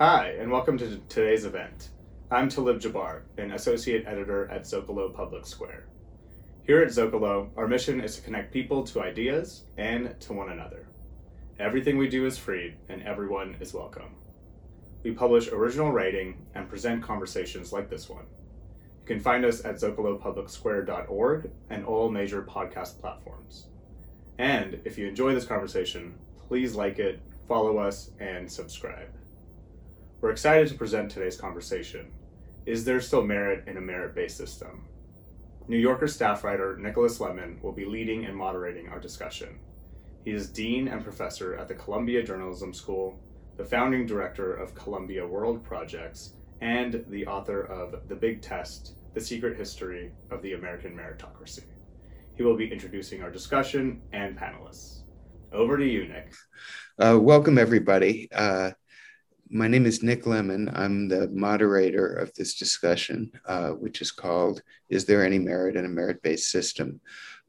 Hi, and welcome to today's event. I'm Talib Jabbar, an associate editor at Zocalo Public Square. Here at Zocalo, our mission is to connect people to ideas and to one another. Everything we do is free, and everyone is welcome. We publish original writing and present conversations like this one. You can find us at zocalopublicsquare.org and all major podcast platforms. And if you enjoy this conversation, please like it, follow us, and subscribe. We're excited to present today's conversation. Is there still merit in a merit based system? New Yorker staff writer Nicholas Lemann will be leading and moderating our discussion. He is Dean and Professor at the Columbia Journalism School, the founding director of Columbia World Projects, and the author of The Big Test The Secret History of the American Meritocracy. He will be introducing our discussion and panelists. Over to you, Nick. Uh, welcome, everybody. Uh, my name is Nick Lemann. I'm the moderator of this discussion, uh, which is called Is There Any Merit in a Merit Based System?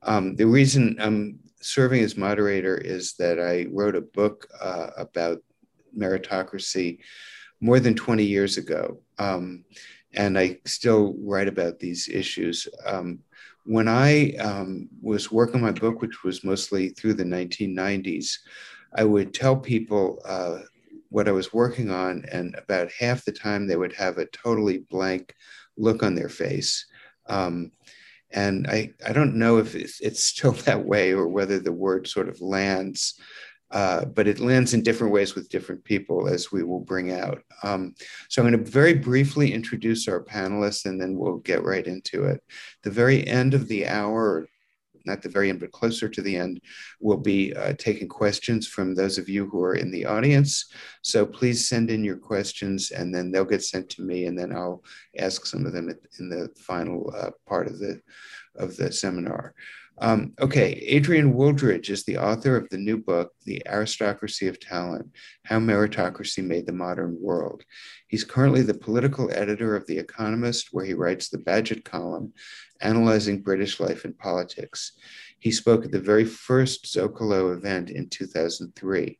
Um, the reason I'm serving as moderator is that I wrote a book uh, about meritocracy more than 20 years ago. Um, and I still write about these issues. Um, when I um, was working on my book, which was mostly through the 1990s, I would tell people uh, what I was working on, and about half the time they would have a totally blank look on their face. Um, and I, I don't know if it's, still that way or whether the word sort of lands, uh, but it lands in different ways with different people, as we will bring out. Um, so I'm going to very briefly introduce our panelists and then we'll get right into it. The very end of the hour, not the very end, but closer to the end, we'll be uh, taking questions from those of you who are in the audience. So please send in your questions and then they'll get sent to me and then I'll ask some of them in the final uh, part of the, of the seminar. Um, okay, Adrian Wooldridge is the author of the new book, The Aristocracy of Talent How Meritocracy Made the Modern World. He's currently the political editor of The Economist, where he writes the Bagehot column, analyzing British life and politics. He spoke at the very first Zocalo event in 2003.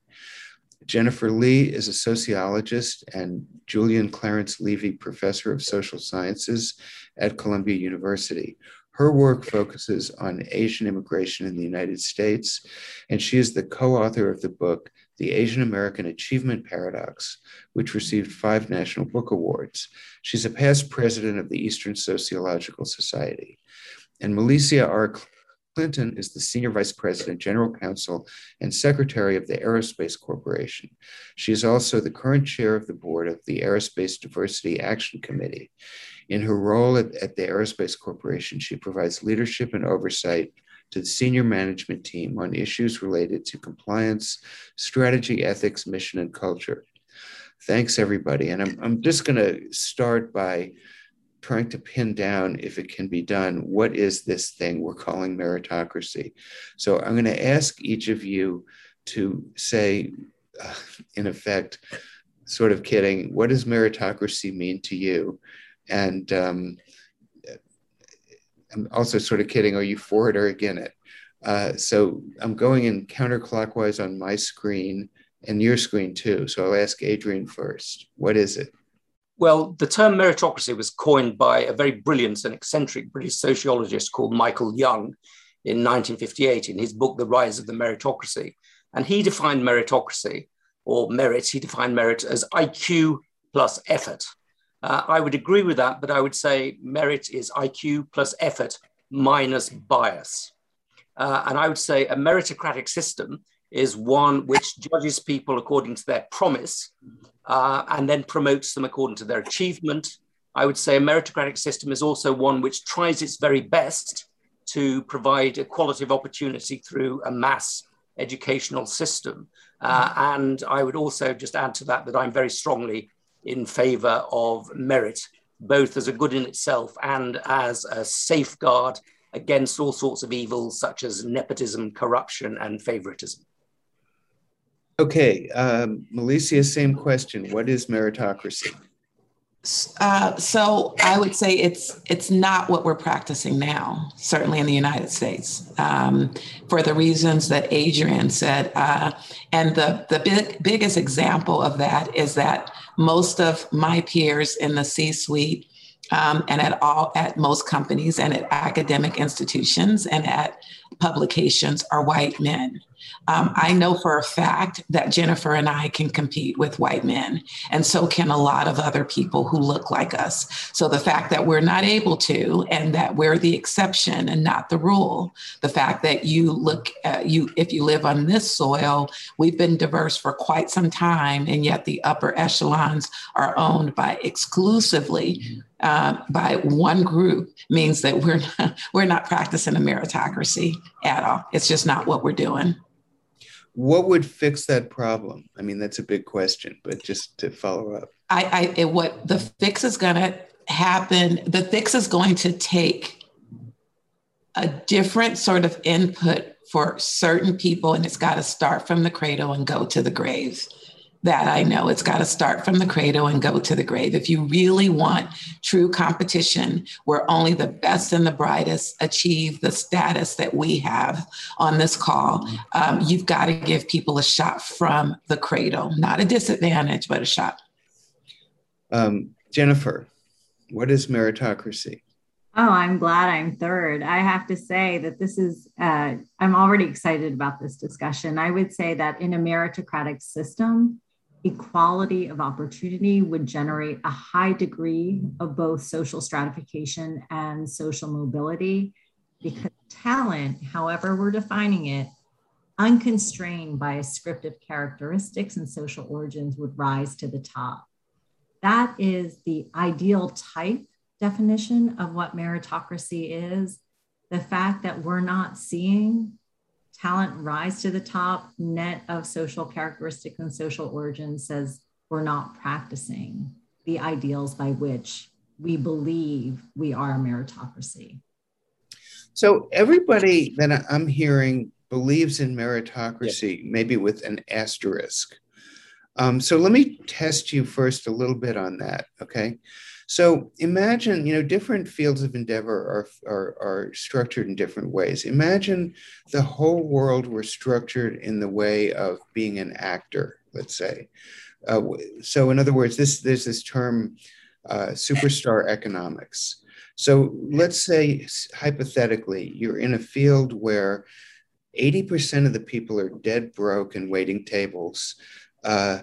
Jennifer Lee is a sociologist and Julian Clarence Levi Professor of Social Sciences at Columbia University. Her work focuses on Asian immigration in the United States, and she is the co author of the book, The Asian American Achievement Paradox, which received five National Book Awards. She's a past president of the Eastern Sociological Society. And Malissia R. Clinton is the Senior Vice President, General Counsel, and Secretary of the Aerospace Corporation. She is also the current chair of the board of the Aerospace Diversity Action Committee. In her role at, at the Aerospace Corporation, she provides leadership and oversight to the senior management team on issues related to compliance, strategy, ethics, mission, and culture. Thanks, everybody. And I'm, I'm just going to start by trying to pin down, if it can be done, what is this thing we're calling meritocracy? So I'm going to ask each of you to say, uh, in effect, sort of kidding, what does meritocracy mean to you? And um, I'm also sort of kidding, are you for it or against it? Uh, so I'm going in counterclockwise on my screen and your screen too. So I'll ask Adrian first. What is it? Well, the term meritocracy was coined by a very brilliant and eccentric British sociologist called Michael Young in 1958 in his book, The Rise of the Meritocracy. And he defined meritocracy or merit, he defined merit as IQ plus effort. Uh, I would agree with that, but I would say merit is IQ plus effort minus bias. Uh, and I would say a meritocratic system is one which judges people according to their promise uh, and then promotes them according to their achievement. I would say a meritocratic system is also one which tries its very best to provide equality of opportunity through a mass educational system. Uh, and I would also just add to that that I'm very strongly in favor of merit, both as a good in itself and as a safeguard against all sorts of evils such as nepotism, corruption, and favoritism. Okay, um, Malissia, same question. What is meritocracy? Uh, so I would say it's it's not what we're practicing now, certainly in the United States, um, for the reasons that Adrian said. Uh, and the the big, biggest example of that is that most of my peers in the C-suite um, and at all at most companies and at academic institutions and at publications are white men. Um, I know for a fact that Jennifer and I can compete with white men, and so can a lot of other people who look like us. So the fact that we're not able to, and that we're the exception and not the rule, the fact that you look, uh, you if you live on this soil, we've been diverse for quite some time, and yet the upper echelons are owned by exclusively uh, by one group means that we're not, we're not practicing a meritocracy at all. It's just not what we're doing. What would fix that problem? I mean, that's a big question, but just to follow up. I, I what the fix is going to happen. The fix is going to take a different sort of input for certain people, and it's got to start from the cradle and go to the grave that I know. It's got to start from the cradle and go to the grave. If you really want true competition where only the best and the brightest achieve the status that we have on this call, um, you've got to give people a shot from the cradle, not a disadvantage, but a shot. Um, Jennifer, what is meritocracy? Oh, I'm glad I'm third. I have to say that this is, uh, I'm already excited about this discussion. I would say that in a meritocratic system, equality of opportunity would generate a high degree of both social stratification and social mobility because talent, however we're defining it, unconstrained by ascriptive characteristics and social origins would rise to the top. That is the ideal type definition of what meritocracy is. The fact that we're not seeing talent rise to the top net of social characteristics and social origins says we're not practicing the ideals by which we believe we are a meritocracy. So everybody that I'm hearing believes in meritocracy, maybe with an asterisk. Um, so let me test you first a little bit on that, okay? So imagine, you know, different fields of endeavor are, are, are structured in different ways. Imagine the whole world were structured in the way of being an actor, let's say. Uh, so in other words, this there's this term uh, superstar economics. So let's say hypothetically, you're in a field where 80% of the people are dead broke and waiting tables. Uh,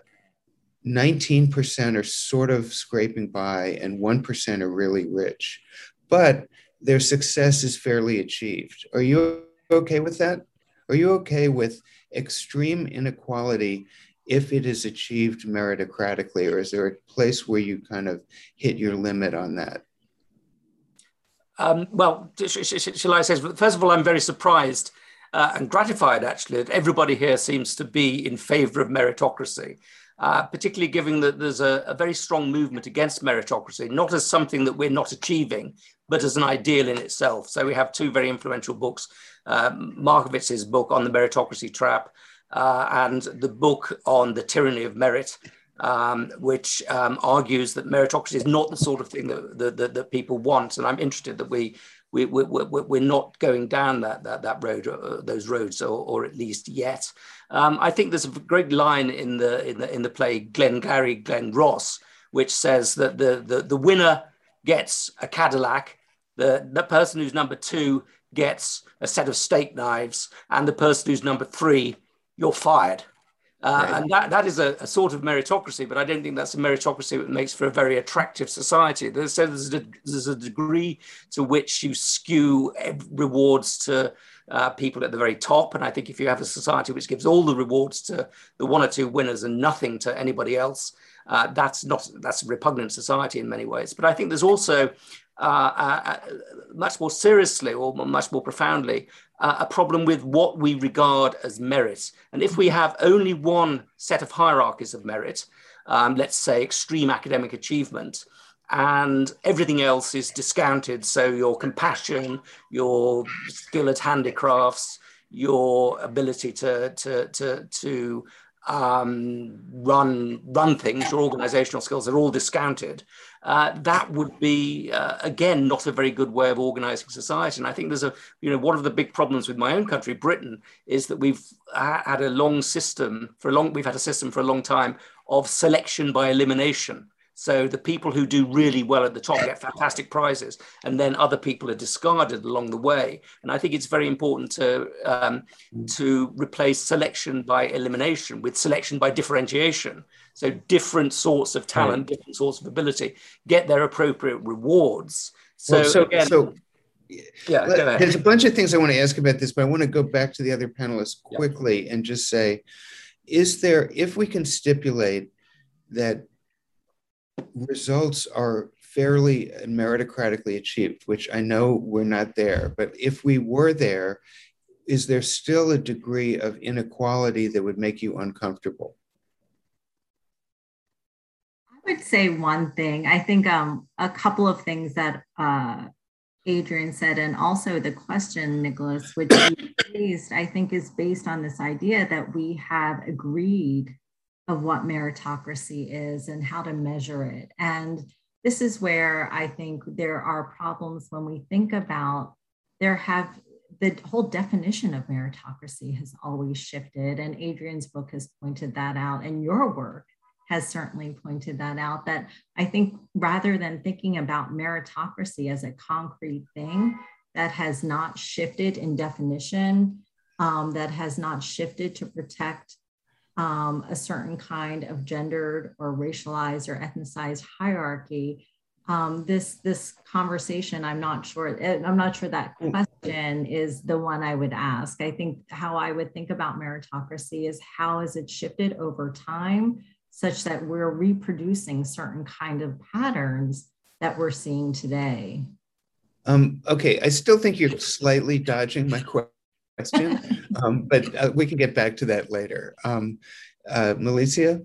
19% are sort of scraping by, and 1% are really rich. But their success is fairly achieved. Are you okay with that? Are you okay with extreme inequality if it is achieved meritocratically, or is there a place where you kind of hit your limit on that? Um, well, shall I say, first of all, I'm very surprised uh, and gratified actually that everybody here seems to be in favor of meritocracy uh, particularly given that there's a, a, very strong movement against meritocracy, not as something that we're not achieving, but as an ideal in itself. So we have two very influential books, uh, Markovits's book on the meritocracy trap uh, and the book on the tyranny of merit, um, which um, argues that meritocracy is not the sort of thing that, that, that, people want. And I'm interested that we we, we, we're not going down that, that, that road, uh, those roads, or, or at least yet. Um, I think there's a great line in the, in the, in the play Glengarry, Glen Ross, which says that the, the, the winner gets a Cadillac, the, the person who's number two gets a set of steak knives, and the person who's number three, you're fired. Uh, right. And that, that is a, a, sort of meritocracy, but I don't think that's a meritocracy that makes for a very attractive society. There's, so there's a, there's a degree to which you skew rewards to uh, people at the very top. And I think if you have a society which gives all the rewards to the one or two winners and nothing to anybody else, uh, that's not that's a repugnant society in many ways. But I think there's also uh, uh, uh much more seriously or much more profoundly uh, a problem with what we regard as merit. And if we have only one set of hierarchies of merit, um, let's say extreme academic achievement, and everything else is discounted. So your compassion, your skill at handicrafts, your ability to, to, to, to um, run run things, your organizational skills are all discounted, uh, that would be uh, again not a very good way of organizing society. And I think there's a you know one of the big problems with my own country, Britain, is that we've had a long system for a long we've had a system for a long time of selection by elimination. So the people who do really well at the top get fantastic prizes, and then other people are discarded along the way. And I think it's very important to um, to replace selection by elimination with selection by differentiation. So different sorts of talent, different sorts of ability get their appropriate rewards. So, well, so, again, so yeah, there's a bunch of things I want to ask about this, but I want to go back to the other panelists quickly yeah. and just say, is there, if we can stipulate that results are fairly and meritocratically achieved, which I know we're not there, but if we were there, is there still a degree of inequality that would make you uncomfortable? I would say one thing. I think um, a couple of things that uh, Adrian said, and also the question, Nicholas, which you raised, I think is based on this idea that we have agreed of what meritocracy is and how to measure it. And this is where I think there are problems when we think about there have the whole definition of meritocracy has always shifted. And Adrian's book has pointed that out, and your work has certainly pointed that out. That I think rather than thinking about meritocracy as a concrete thing that has not shifted in definition, um, that has not shifted to protect um, a certain kind of gendered or racialized or ethnicized hierarchy. Um, this this conversation, I'm not sure. I'm not sure that mm. question is the one I would ask. I think how I would think about meritocracy is how has it shifted over time, such that we're reproducing certain kind of patterns that we're seeing today. Um, okay, I still think you're slightly dodging my question, um, but uh, we can get back to that later. Um, uh, Malissia?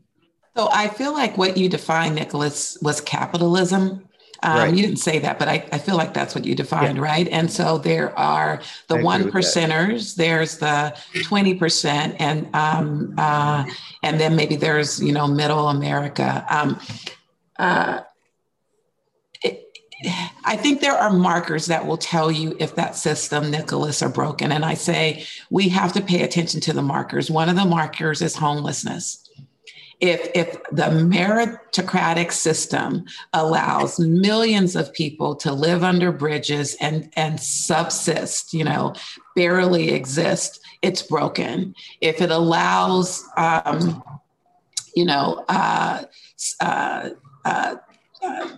So I feel like what you defined, Nicholas, was capitalism. Um, right. You didn't say that, but I, I feel like that's what you defined, yeah. right? And so there are the I one percenters, there's the 20%, and um, uh, and then maybe there's, you know, middle America. Um, uh, I think there are markers that will tell you if that system, Nicholas, are broken. And I say we have to pay attention to the markers. One of the markers is homelessness. If, if the meritocratic system allows millions of people to live under bridges and, and subsist, you know, barely exist, it's broken. If it allows, um, you know, uh, uh, uh,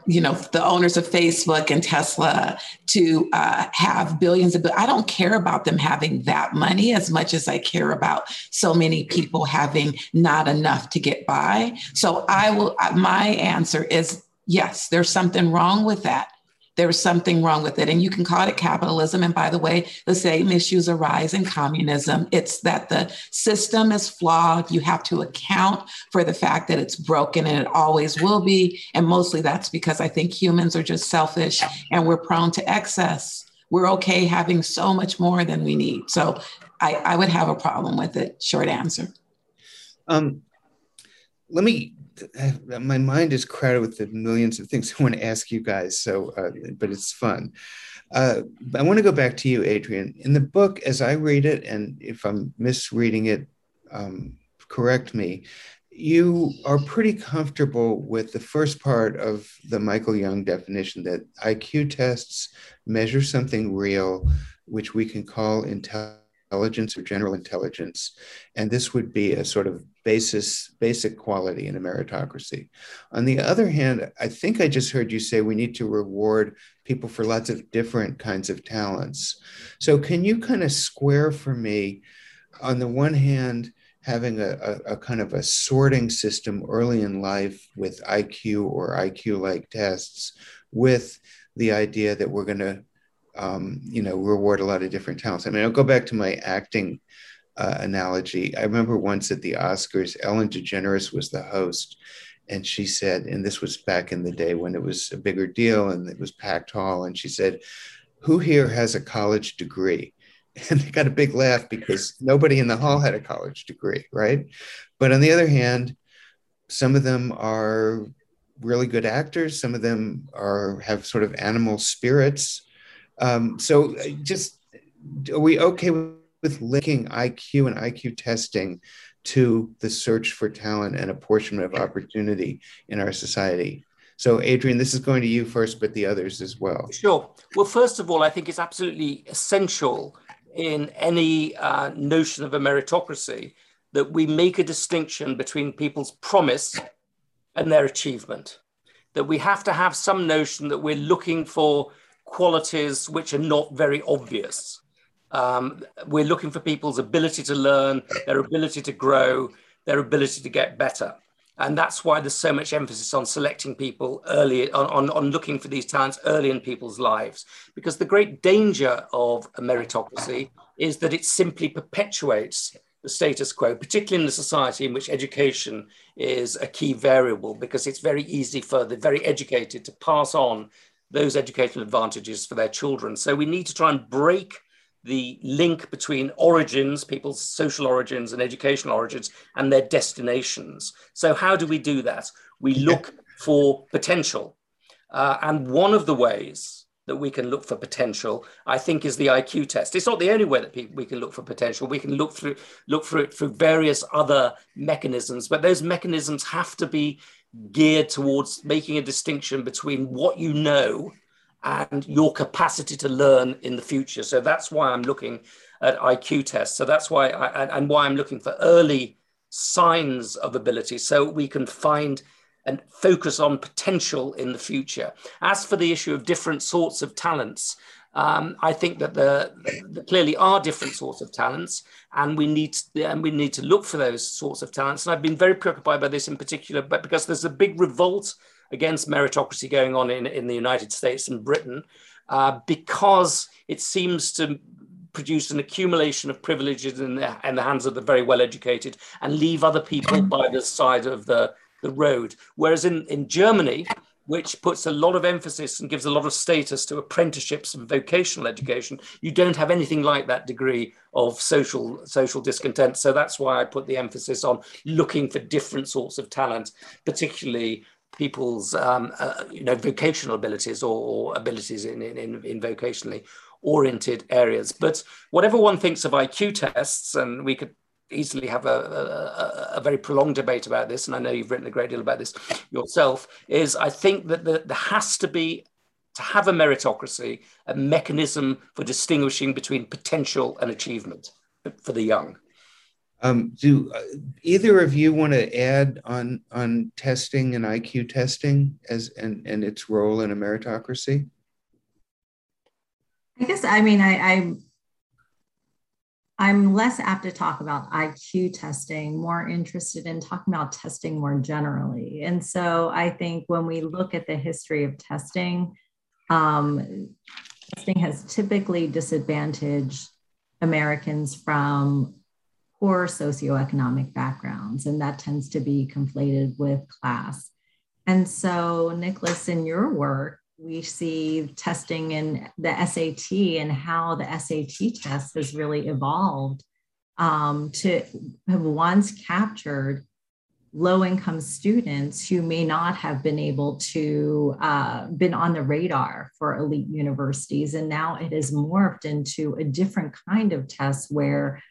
you know, the owners of Facebook and Tesla to uh, have billions of. I don't care about them having that money as much as I care about so many people having not enough to get by. So I will. My answer is yes. There's something wrong with that there's something wrong with it. And you can call it capitalism. And by the way, the same issues arise in communism. It's that the system is flawed. You have to account for the fact that it's broken and it always will be. And mostly that's because I think humans are just selfish and we're prone to excess. We're okay having so much more than we need. So I, I would have a problem with it. Short answer. Um, let me my mind is crowded with the millions of things I want to ask you guys. So, uh, but it's fun. Uh, I want to go back to you, Adrian. In the book, as I read it, and if I'm misreading it, um, correct me. You are pretty comfortable with the first part of the Michael Young definition that IQ tests measure something real, which we can call intelligence or general intelligence. And this would be a sort of basis basic quality in a meritocracy. On the other hand, I think I just heard you say we need to reward people for lots of different kinds of talents. So can you kind of square for me on the one hand having a, a, a kind of a sorting system early in life with IQ or IQ like tests with the idea that we're going to um, you know reward a lot of different talents. I mean, I'll go back to my acting uh, analogy. I remember once at the Oscars, Ellen DeGeneres was the host, and she said, and this was back in the day when it was a bigger deal and it was packed hall, and she said, "Who here has a college degree?" and they got a big laugh because nobody in the hall had a college degree, right? But on the other hand, some of them are really good actors. Some of them are have sort of animal spirits. Um, so, uh, just are we okay with linking IQ and IQ testing to the search for talent and apportionment of opportunity in our society? So, Adrian, this is going to you first, but the others as well. Sure. Well, first of all, I think it's absolutely essential in any uh, notion of a meritocracy that we make a distinction between people's promise and their achievement. That we have to have some notion that we're looking for qualities which are not very obvious. Um, we're looking for people's ability to learn, their ability to grow, their ability to get better. And that's why there's so much emphasis on selecting people early, on, on, on, looking for these talents early in people's lives. Because the great danger of a meritocracy is that it simply perpetuates the status quo, particularly in a society in which education is a key variable, because it's very easy for the very educated to pass on those educational advantages for their children. So we need to try and break the link between origins, people's social origins and educational origins, and their destinations. So, how do we do that? We look for potential. Uh, and one of the ways that we can look for potential, I think, is the IQ test. It's not the only way that people, we can look for potential. We can look through look for it through various other mechanisms, but those mechanisms have to be geared towards making a distinction between what you know and your capacity to learn in the future. So that's why I'm looking at IQ tests. So that's why I, and why I'm looking for early signs of ability so we can find and focus on potential in the future. As for the issue of different sorts of talents, um, I think that there, there, clearly are different sorts of talents, and we need to, and we need to look for those sorts of talents. And I've been very preoccupied by this in particular, but because there's a big revolt against meritocracy going on in, in the United States and Britain, uh, because it seems to produce an accumulation of privileges in the, in the hands of the very well educated and leave other people by the side of the the road. Whereas in, in Germany, which puts a lot of emphasis and gives a lot of status to apprenticeships and vocational education, you don't have anything like that degree of social social discontent. So that's why I put the emphasis on looking for different sorts of talent, particularly people's um, uh, you know vocational abilities or, or abilities in, in, in vocationally oriented areas. But whatever one thinks of IQ tests, and we could easily have a, a, a, very prolonged debate about this, and I know you've written a great deal about this yourself, is I think that the, there has to be, to have a meritocracy, a mechanism for distinguishing between potential and achievement for the young. Um, do uh, either of you want to add on on testing and IQ testing as and, and its role in a meritocracy? I guess I mean I, I I'm less apt to talk about IQ testing, more interested in talking about testing more generally. And so I think when we look at the history of testing, um, testing has typically disadvantaged Americans from poor socioeconomic backgrounds, and that tends to be conflated with class. And so, Nicholas, in your work, we see testing in the SAT and how the SAT test has really evolved um, to have once captured low income students who may not have been able to uh, been on the radar for elite universities and now it has morphed into a different kind of test where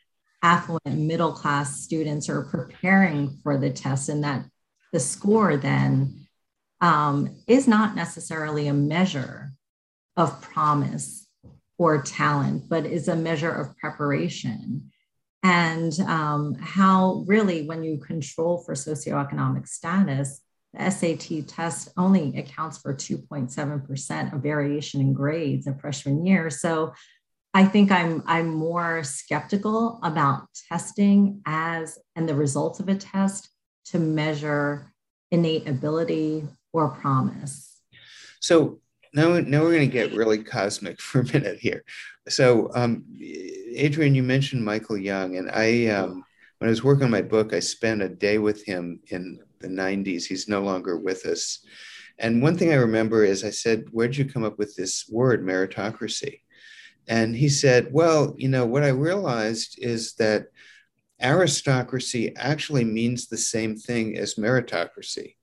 affluent middle class students are preparing for the test and that the score then um, is not necessarily a measure of promise or talent, but is a measure of preparation. And um, how really, when you control for socioeconomic status, the SAT test only accounts for 2.7% of variation in grades in freshman year. So I think I'm I'm more skeptical about testing as and the results of a test to measure innate ability or promise. So now, now we're going to get really cosmic for a minute here. So, um, Adrian, you mentioned Michael Young, and I, um, when I was working on my book, I spent a day with him in the 90s. He's no longer with us. And one thing I remember is I said, Where'd you come up with this word, meritocracy? And he said, Well, you know, what I realized is that aristocracy actually means the same thing as meritocracy.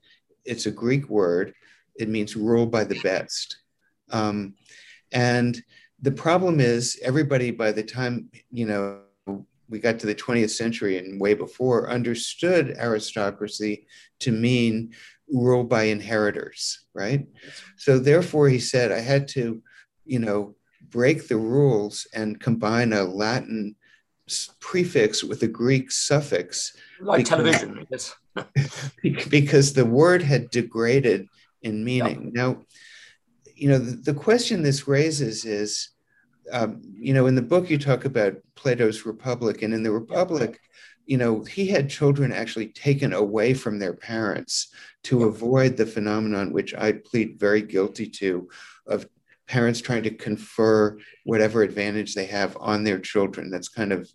It's a Greek word, it means rule by the best. Um, and the problem is, everybody by the time, you know, we got to the 20th century and way before understood aristocracy to mean rule by inheritors, right? So therefore, he said, I had to, you know, break the rules and combine a Latin prefix with a Greek suffix. Like because, television, yes. because the word had degraded in meaning. Yep. Now, you know, the, the, question this raises is, um, you know, in the book you talk about Plato's Republic, and in the Republic, you know, he had children actually taken away from their parents to avoid the phenomenon, which I plead very guilty to, of parents trying to confer whatever advantage they have on their children. That's kind of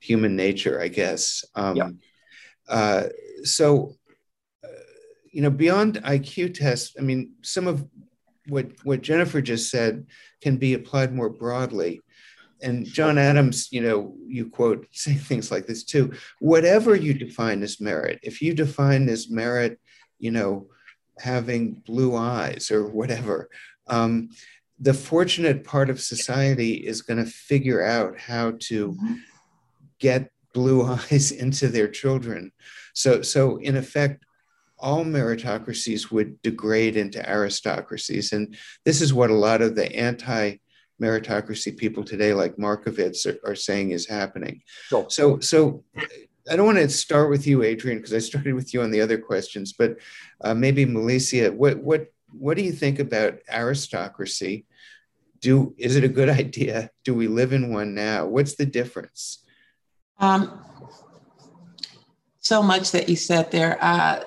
human nature, I guess. Um, yeah. uh, so, uh, you know, beyond IQ tests, I mean, some of what what Jennifer just said can be applied more broadly. And John Adams, you know, you quote say things like this too. Whatever you define as merit, if you define as merit, you know, having blue eyes or whatever, um, the fortunate part of society is going to figure out how to mm-hmm. get blue eyes into their children. So, so in effect, all meritocracies would degrade into aristocracies. And this is what a lot of the anti meritocracy people today, like Markovits, are, are saying is happening. Sure. So, so I don't want to start with you, Adrian, because I started with you on the other questions, but uh, maybe Malissia, what, what, what do you think about aristocracy? Do, is it a good idea? Do we live in one now? What's the difference? Um, so much that you said there. Uh,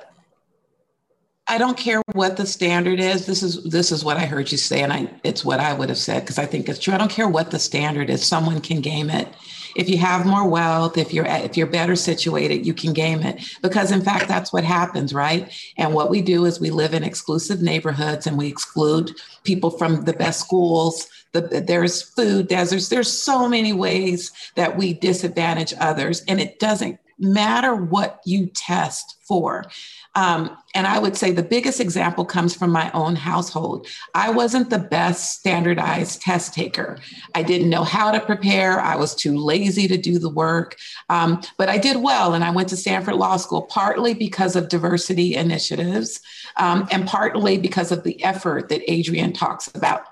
I don't care what the standard is. This is this is what I heard you say, and I it's what I would have said because I think it's true. I don't care what the standard is. Someone can game it. If you have more wealth, if you're if you're better situated, you can game it because in fact that's what happens, right? And what we do is we live in exclusive neighborhoods and we exclude people from the best schools. The, there's food deserts. There's so many ways that we disadvantage others, and it doesn't matter what you test for. Um, and I would say the biggest example comes from my own household. I wasn't the best standardized test taker. I didn't know how to prepare. I was too lazy to do the work. Um, but I did well, and I went to Stanford Law School partly because of diversity initiatives um, and partly because of the effort that Adrian talks about,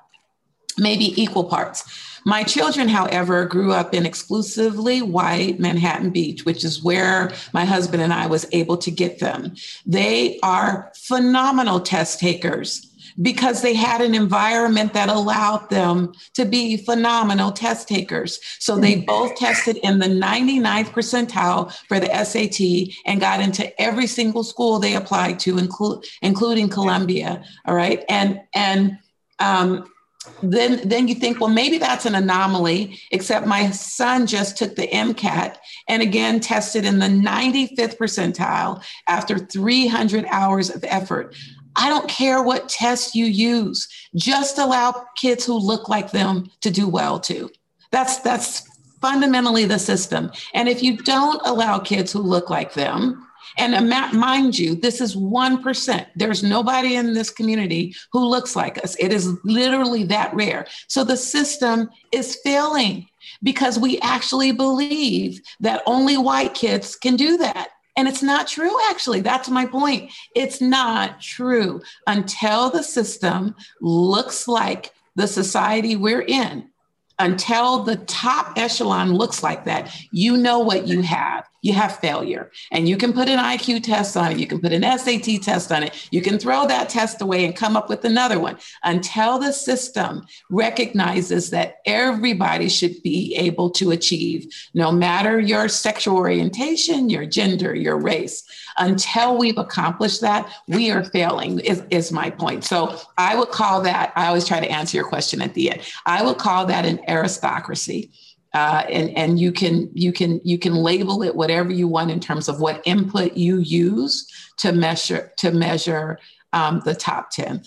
maybe equal parts. My children, however, grew up in exclusively white Manhattan Beach, which is where my husband and I was able to get them. They are phenomenal test takers because they had an environment that allowed them to be phenomenal test takers. So they mm-hmm. both tested in the 99th percentile for the SAT and got into every single school they applied to, include, including Columbia. All right. And, and, um, then then you think well maybe that's an anomaly except my son just took the mcat and again tested in the 95th percentile after 300 hours of effort. I don't care what test you use just allow kids who look like them to do well too. That's that's fundamentally the system. And if you don't allow kids who look like them and mind you, this is 1%. There's nobody in this community who looks like us. It is literally that rare. So the system is failing because we actually believe that only white kids can do that. And it's not true, actually. That's my point. It's not true until the system looks like the society we're in until the top echelon looks like that, you know what you have. You have failure. And you can put an IQ test on it, you can put an SAT test on it, you can throw that test away and come up with another one until the system recognizes that everybody should be able to achieve, no matter your sexual orientation, your gender, your race. Until we've accomplished that, we are failing, is, is my point. So I would call that, I always try to answer your question at the end. I would call that an aristocracy. Uh, and and you can you can you can label it whatever you want in terms of what input you use to measure to measure um, the top ten.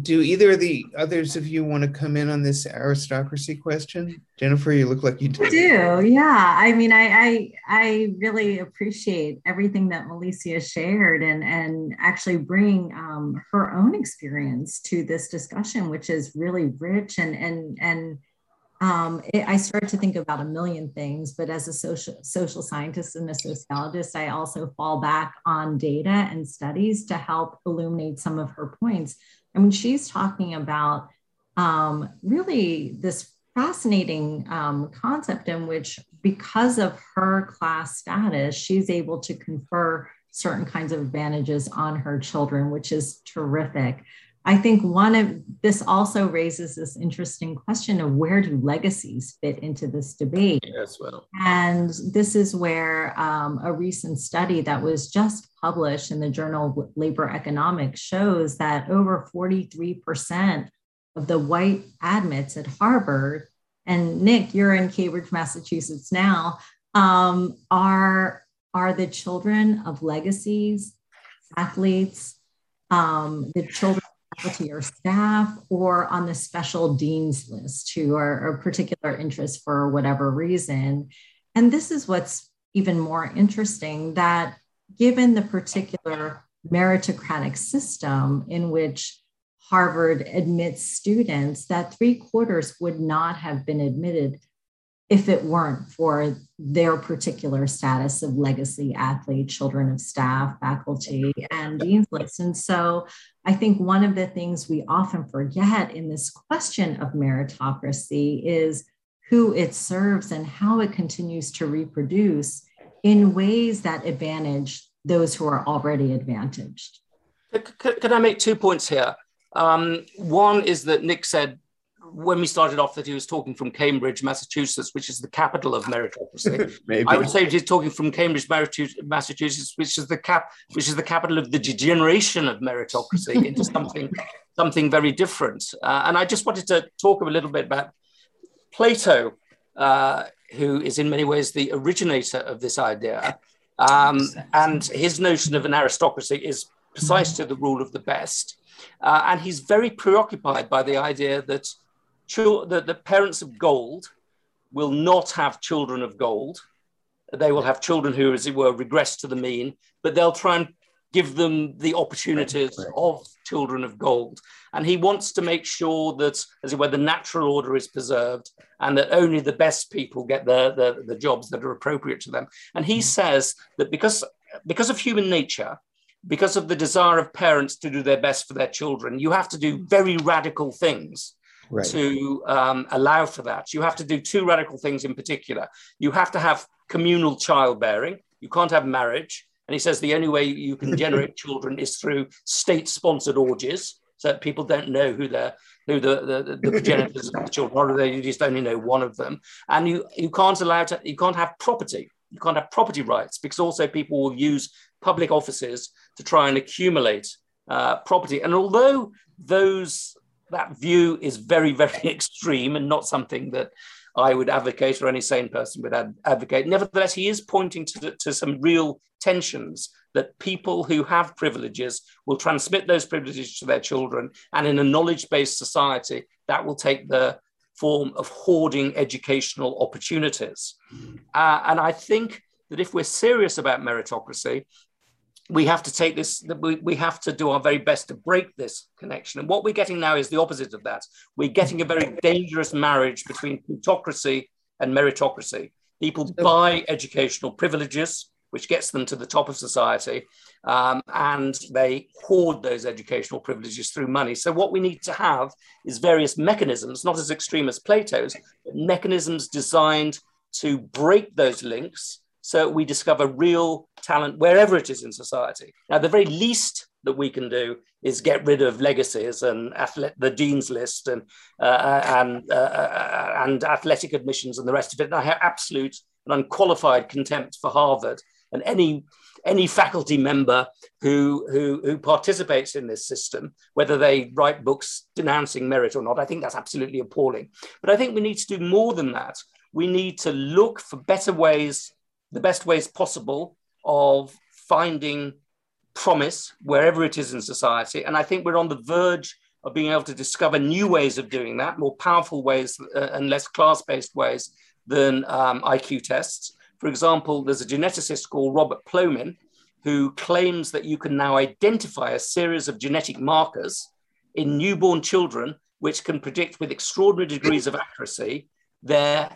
do either of the others of you want to come in on this aristocracy question? Jennifer, you look like you do. I do, yeah. I mean, I, I I really appreciate everything that Malissia shared, and and actually bring um, her own experience to this discussion, which is really rich and and and. Um, it, I started to think about a million things, but as a social social scientist and a sociologist, I also fall back on data and studies to help illuminate some of her points. I mean, she's talking about um, really this fascinating um, concept in which, because of her class status, she's able to confer certain kinds of advantages on her children, which is terrific. I think one of this also raises this interesting question of where do legacies fit into this debate? Yes, well. And this is where um, a recent study that was just published in the Journal of Labor Economics shows that over 43% of the white admits at Harvard, and Nick, you're in Cambridge, Massachusetts now, um, are, are the children of legacies, athletes, um, the children faculty or staff or on the special dean's list who are a particular interest for whatever reason. And this is what's even more interesting that given the particular meritocratic system in which Harvard admits students, that three quarters would not have been admitted if it weren't for their particular status of legacy athlete, children of staff, faculty, and dean's lists. And so I think one of the things we often forget in this question of meritocracy is who it serves and how it continues to reproduce in ways that advantage those who are already advantaged. Can I make two points here? Um, one is that Nick said when we started off that he was talking from Cambridge, Massachusetts, which is the capital of meritocracy. I would say he's talking from Cambridge, Massachusetts, which is the cap, which is the capital of the degeneration of meritocracy into something, something very different. Uh, and I just wanted to talk a little bit about Plato, uh, who is in many ways the originator of this idea, um, and his notion of an aristocracy is precisely the rule of the best. Uh, and he's very preoccupied by the idea that the, the parents of gold will not have children of gold. They will have children who, as it were, regress to the mean, but they'll try and give them the opportunities right, right. of children of gold. And he wants to make sure that, as it were, the natural order is preserved and that only the best people get the, the, the jobs that are appropriate to them. And he mm-hmm. says that because, because of human nature, because of the desire of parents to do their best for their children, you have to do very radical things right. to um, allow for that. You have to do two radical things in particular. You have to have communal childbearing. You can't have marriage. And he says the only way you can generate children is through state-sponsored orgies, so that people don't know who they're who the, the, the progenitors of the children are. They just only know one of them. And you you can't allow to you can't have property. You can't have property rights because also people will use public offices to try and accumulate uh, property. And although those that view is very, very extreme and not something that I would advocate or any sane person would ad- advocate. Nevertheless, he is pointing to, to some real tensions that people who have privileges will transmit those privileges to their children. And in a knowledge based society, that will take the form of hoarding educational opportunities. Uh, and I think that if we're serious about meritocracy, we have to take this, we, we have to do our very best to break this connection. And what we're getting now is the opposite of that. We're getting a very dangerous marriage between plutocracy and meritocracy. People buy educational privileges, which gets them to the top of society, um, and they hoard those educational privileges through money. So, what we need to have is various mechanisms, not as extreme as Plato's, but mechanisms designed to break those links so we discover real talent wherever it is in society. Now, the very least that we can do is get rid of legacies and athlete, the dean's list and uh, and uh, uh, and athletic admissions and the rest of it. And I have absolute and unqualified contempt for Harvard and any any faculty member who, who, who participates in this system, whether they write books denouncing merit or not. I think that's absolutely appalling. But I think we need to do more than that. We need to look for better ways the best ways possible of finding promise wherever it is in society. And I think we're on the verge of being able to discover new ways of doing that, more powerful ways uh, and less class based ways than um, IQ tests. For example, there's a geneticist called Robert Plomin who claims that you can now identify a series of genetic markers in newborn children which can predict with extraordinary degrees of accuracy their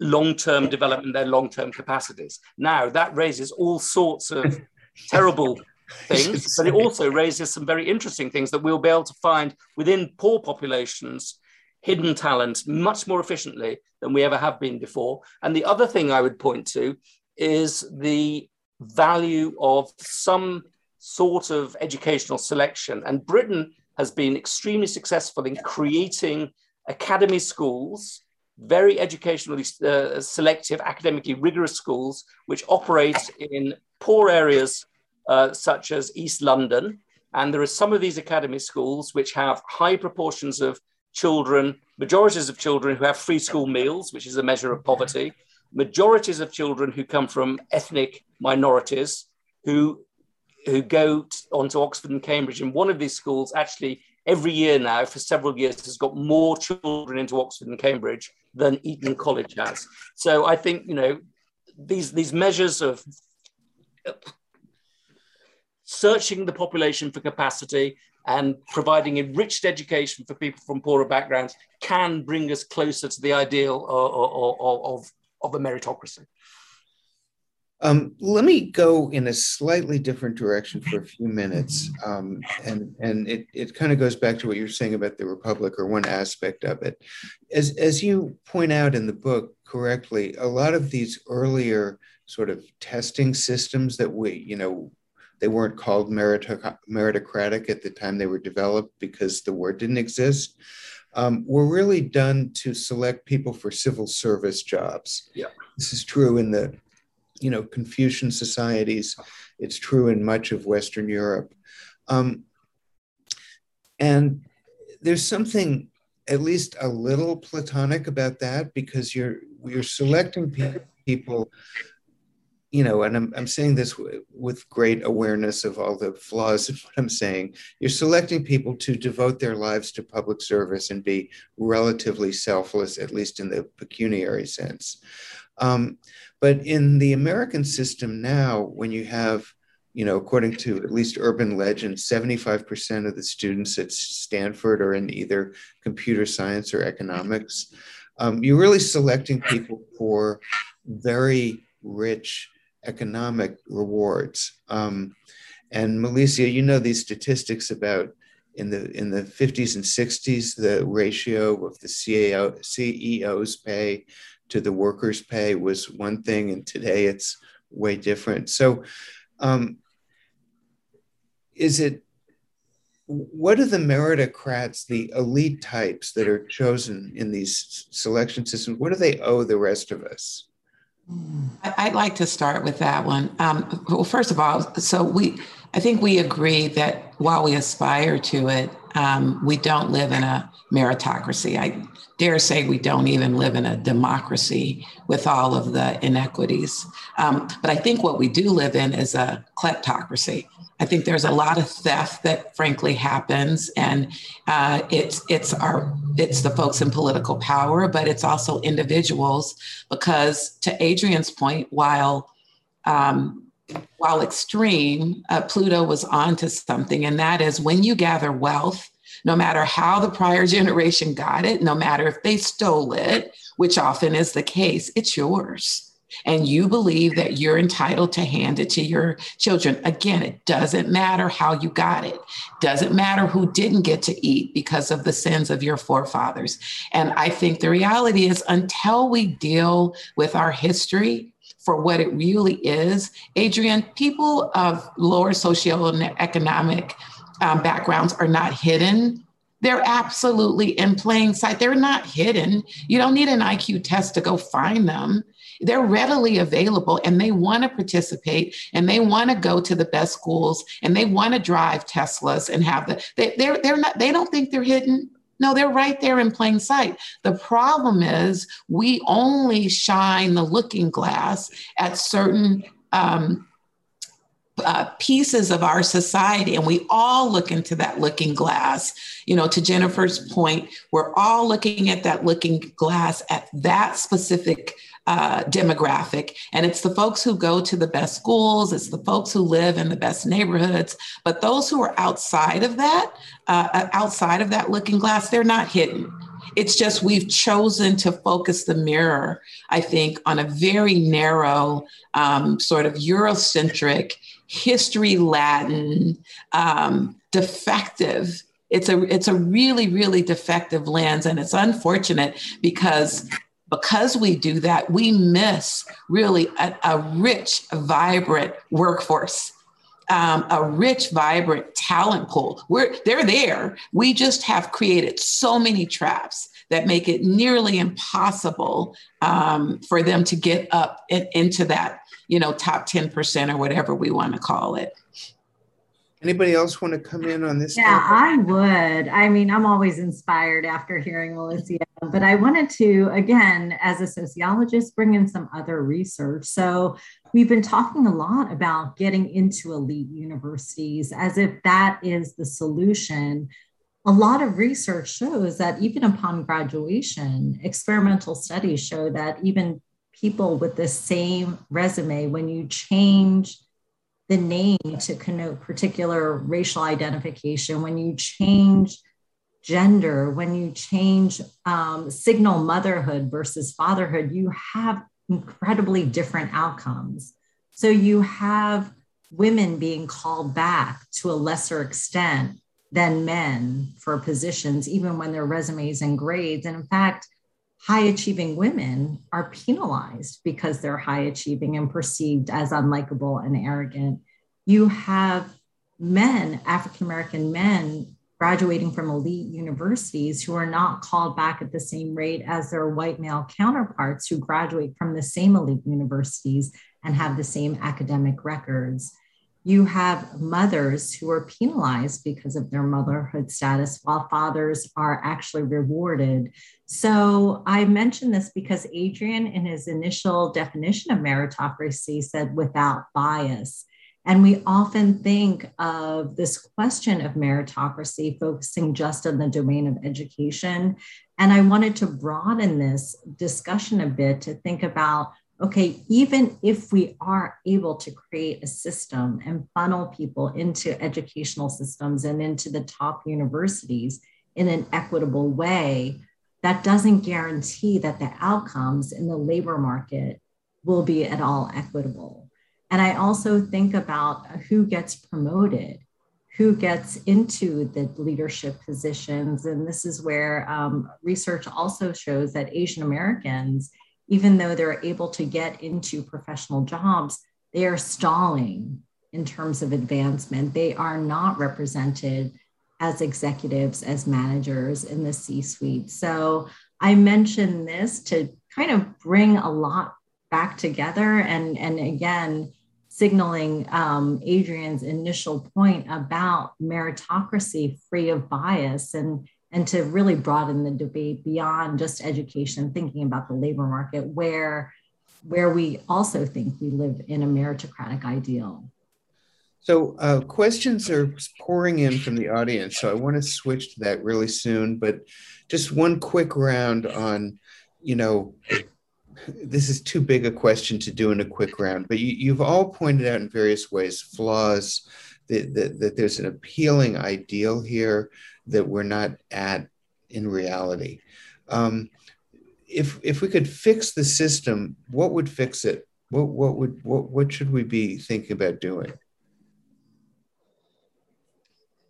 long-term development, their long-term capacities. Now that raises all sorts of terrible things, but it also raises some very interesting things that we'll be able to find within poor populations hidden talent much more efficiently than we ever have been before. And the other thing I would point to is the value of some sort of educational selection. And Britain has been extremely successful in creating academy schools, very educationally uh, selective, academically rigorous schools, which operate in poor areas uh, such as East London. And there are some of these academy schools which have high proportions of children, majorities of children who have free school meals, which is a measure of poverty, majorities of children who come from ethnic minorities who who go to Oxford and Cambridge. And one of these schools actually every year now for several years has got more children into Oxford and Cambridge than Eton College has. So I think, you know, these, these measures of searching the population for capacity and providing enriched education for people from poorer backgrounds can bring us closer to the ideal of, of, of a meritocracy. Um, let me go in a slightly different direction for a few minutes. Um, and and it, it kind of goes back to what you're saying about the Republic or one aspect of it. As, as you point out in the book correctly, a lot of these earlier sort of testing systems that we, you know, they weren't called meritocratic at the time they were developed because the word didn't exist, um, were really done to select people for civil service jobs. Yeah. This is true in the you know, Confucian societies. It's true in much of Western Europe. Um, and there's something at least a little platonic about that because you're you're selecting people you know and i'm, I'm saying this w- with great awareness of all the flaws of what i'm saying you're selecting people to devote their lives to public service and be relatively selfless at least in the pecuniary sense um, but in the American system now, when you have, you know, according to at least urban legend, 75% of the students at Stanford are in either computer science or economics, um, you're really selecting people for very rich economic rewards. Um, and Malissia, you know these statistics about in the in the 50s and 60s, the ratio of the CAO, CEO's pay to the workers' pay was one thing, and today it's way different. So, um, is it what are the meritocrats, the elite types that are chosen in these selection systems? What do they owe the rest of us? I'd like to start with that one. Um, well, first of all, so we, I think we agree that while we aspire to it, um, we don't live in a meritocracy. I dare say we don't even live in a democracy with all of the inequities. Um, but I think what we do live in is a kleptocracy. I think there's a lot of theft that frankly happens, and uh, it's it's our it's the folks in political power, but it's also individuals. Because to Adrian's point, while um, while extreme, uh, Plato was onto something, and that is when you gather wealth, no matter how the prior generation got it, no matter if they stole it, which often is the case, it's yours. And you believe that you're entitled to hand it to your children. Again, it doesn't matter how you got it. Doesn't matter who didn't get to eat because of the sins of your forefathers. And I think the reality is until we deal with our history, for what it really is. Adrian, people of lower socioeconomic um, backgrounds are not hidden. They're absolutely in plain sight. They're not hidden. You don't need an IQ test to go find them. They're readily available and they want to participate and they want to go to the best schools and they want to drive Teslas and have the, they, they're, they're not, they don't think they're hidden. No, they're right there in plain sight. The problem is we only shine the looking glass at certain um, uh, pieces of our society and we all look into that looking glass you know to jennifer's point we're all looking at that looking glass at that specific uh, demographic. And it's the folks who go to the best schools it's the folks who live in the best neighborhoods. But those who are outside of that uh, outside of that looking glass they're not hidden. It's just we've chosen to focus the mirror, I think, on a very narrow, um, sort of Eurocentric, history Latin, um, defective. It's a it's a really really defective lens, and it's unfortunate because because we do that, we miss really a, a rich, vibrant workforce um, a rich, vibrant talent pool. We're, they're there. We just have created so many traps that make it nearly impossible um, for them to get up in, into that, you know, top 10% or whatever we want to call it. Anybody else want to come in on this? Yeah, topic? I would. I mean, I'm always inspired after hearing Malissia, but I wanted to, again, as a sociologist, bring in some other research. So we've been talking a lot about getting into elite universities as if that is the solution. A lot of research shows that even upon graduation, experimental studies show that even people with the same resume, when you change the name to connote particular racial identification, when you change gender, when you change um, signal motherhood versus fatherhood, you have incredibly different outcomes. So you have women being called back to a lesser extent than men for positions, even when their resumes and grades. And in fact, high achieving women are penalized because they're high achieving and perceived as unlikable and arrogant. You have men, African American men, graduating from elite universities who are not called back at the same rate as their white male counterparts who graduate from the same elite universities and have the same academic records you have mothers who are penalized because of their motherhood status, while fathers are actually rewarded. So I mention this because Adrian, in his initial definition of meritocracy, said without bias. And we often think of this question of meritocracy focusing just on the domain of education. And I wanted to broaden this discussion a bit to think about okay, even if we are able to create a system and funnel people into educational systems and into the top universities in an equitable way, that doesn't guarantee that the outcomes in the labor market will be at all equitable. And I also think about who gets promoted, who gets into the leadership positions. And this is where um, research also shows that Asian Americans even though they're able to get into professional jobs, they are stalling in terms of advancement. They are not represented as executives, as managers in the C suite. So I mention this to kind of bring a lot back together and, and again, signaling um, Adrian's initial point about meritocracy free of bias and and to really broaden the debate beyond just education, thinking about the labor market, where where we also think we live in a meritocratic ideal. So uh, questions are pouring in from the audience. So I want to switch to that really soon, but just one quick round on, you know, this is too big a question to do in a quick round, but you, have all pointed out in various ways flaws, that, that, that there's an appealing ideal here that we're not at in reality. Um, if if we could fix the system, what would fix it? What what would what what should we be thinking about doing?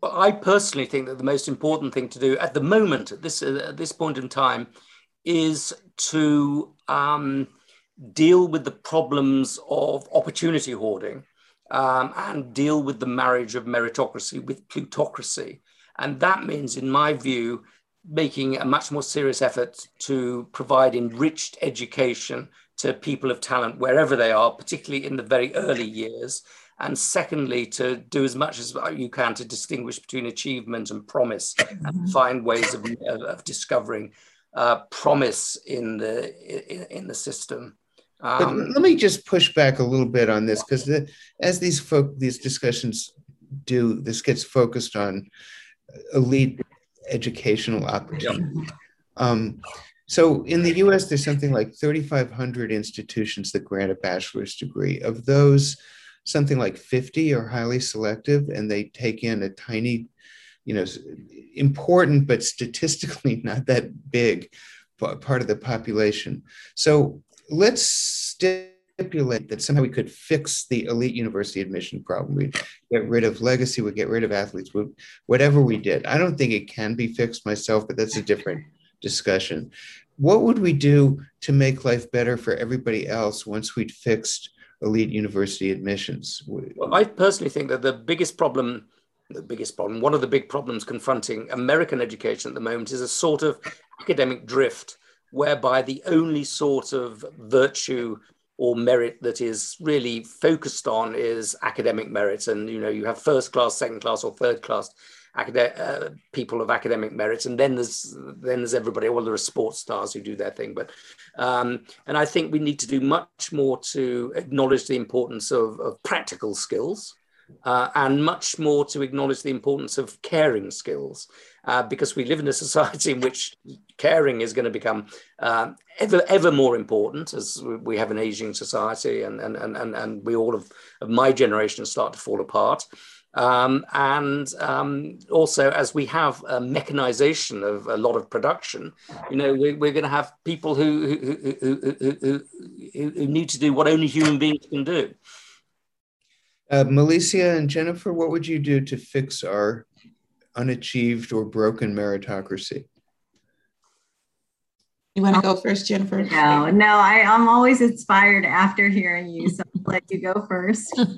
Well, I personally think that the most important thing to do at the moment, at this at this point in time, is to um, deal with the problems of opportunity hoarding um, and deal with the marriage of meritocracy with plutocracy. And that means, in my view, making a much more serious effort to provide enriched education to people of talent wherever they are, particularly in the very early years. And secondly, to do as much as you can to distinguish between achievement and promise and mm-hmm. find ways of, of discovering uh, promise in the, in, in, the system. Um, let me just push back a little bit on this because the, as these folk these discussions do, this gets focused on elite educational opportunity. Um, so in the US, there's something like 3,500 institutions that grant a bachelor's degree. Of those, something like 50 are highly selective and they take in a tiny, you know, important but statistically not that big part of the population. So let's stipulate that somehow we could fix the elite university admission problem. We'd get rid of legacy, we'd get rid of athletes, we'd, whatever we did. I don't think it can be fixed myself, but that's a different discussion. What would we do to make life better for everybody else once we'd fixed elite university admissions? Well, I personally think that the biggest problem the biggest problem, one of the big problems confronting American education at the moment is a sort of academic drift whereby the only sort of virtue or merit that is really focused on is academic merit. And, you know, you have first class, second class, or third class uh, people of academic merit, and then there's then there's everybody. Well, there are sports stars who do their thing, but um, and I think we need to do much more to acknowledge the importance of, of practical skills uh, and much more to acknowledge the importance of caring skills. Uh, because we live in a society in which caring is going to become uh, ever ever more important as we have an aging society and and and and we all of, of my generation start to fall apart. Um, and um, also, as we have a mechanization of a lot of production, you know, we're, we're going to have people who who, who, who, who, need to do what only human beings can do. Uh, Malissia and Jennifer, what would you do to fix our unachieved or broken meritocracy? You want to go first, Jennifer? No, no, I, I'm always inspired after hearing you, so I'll let you go first.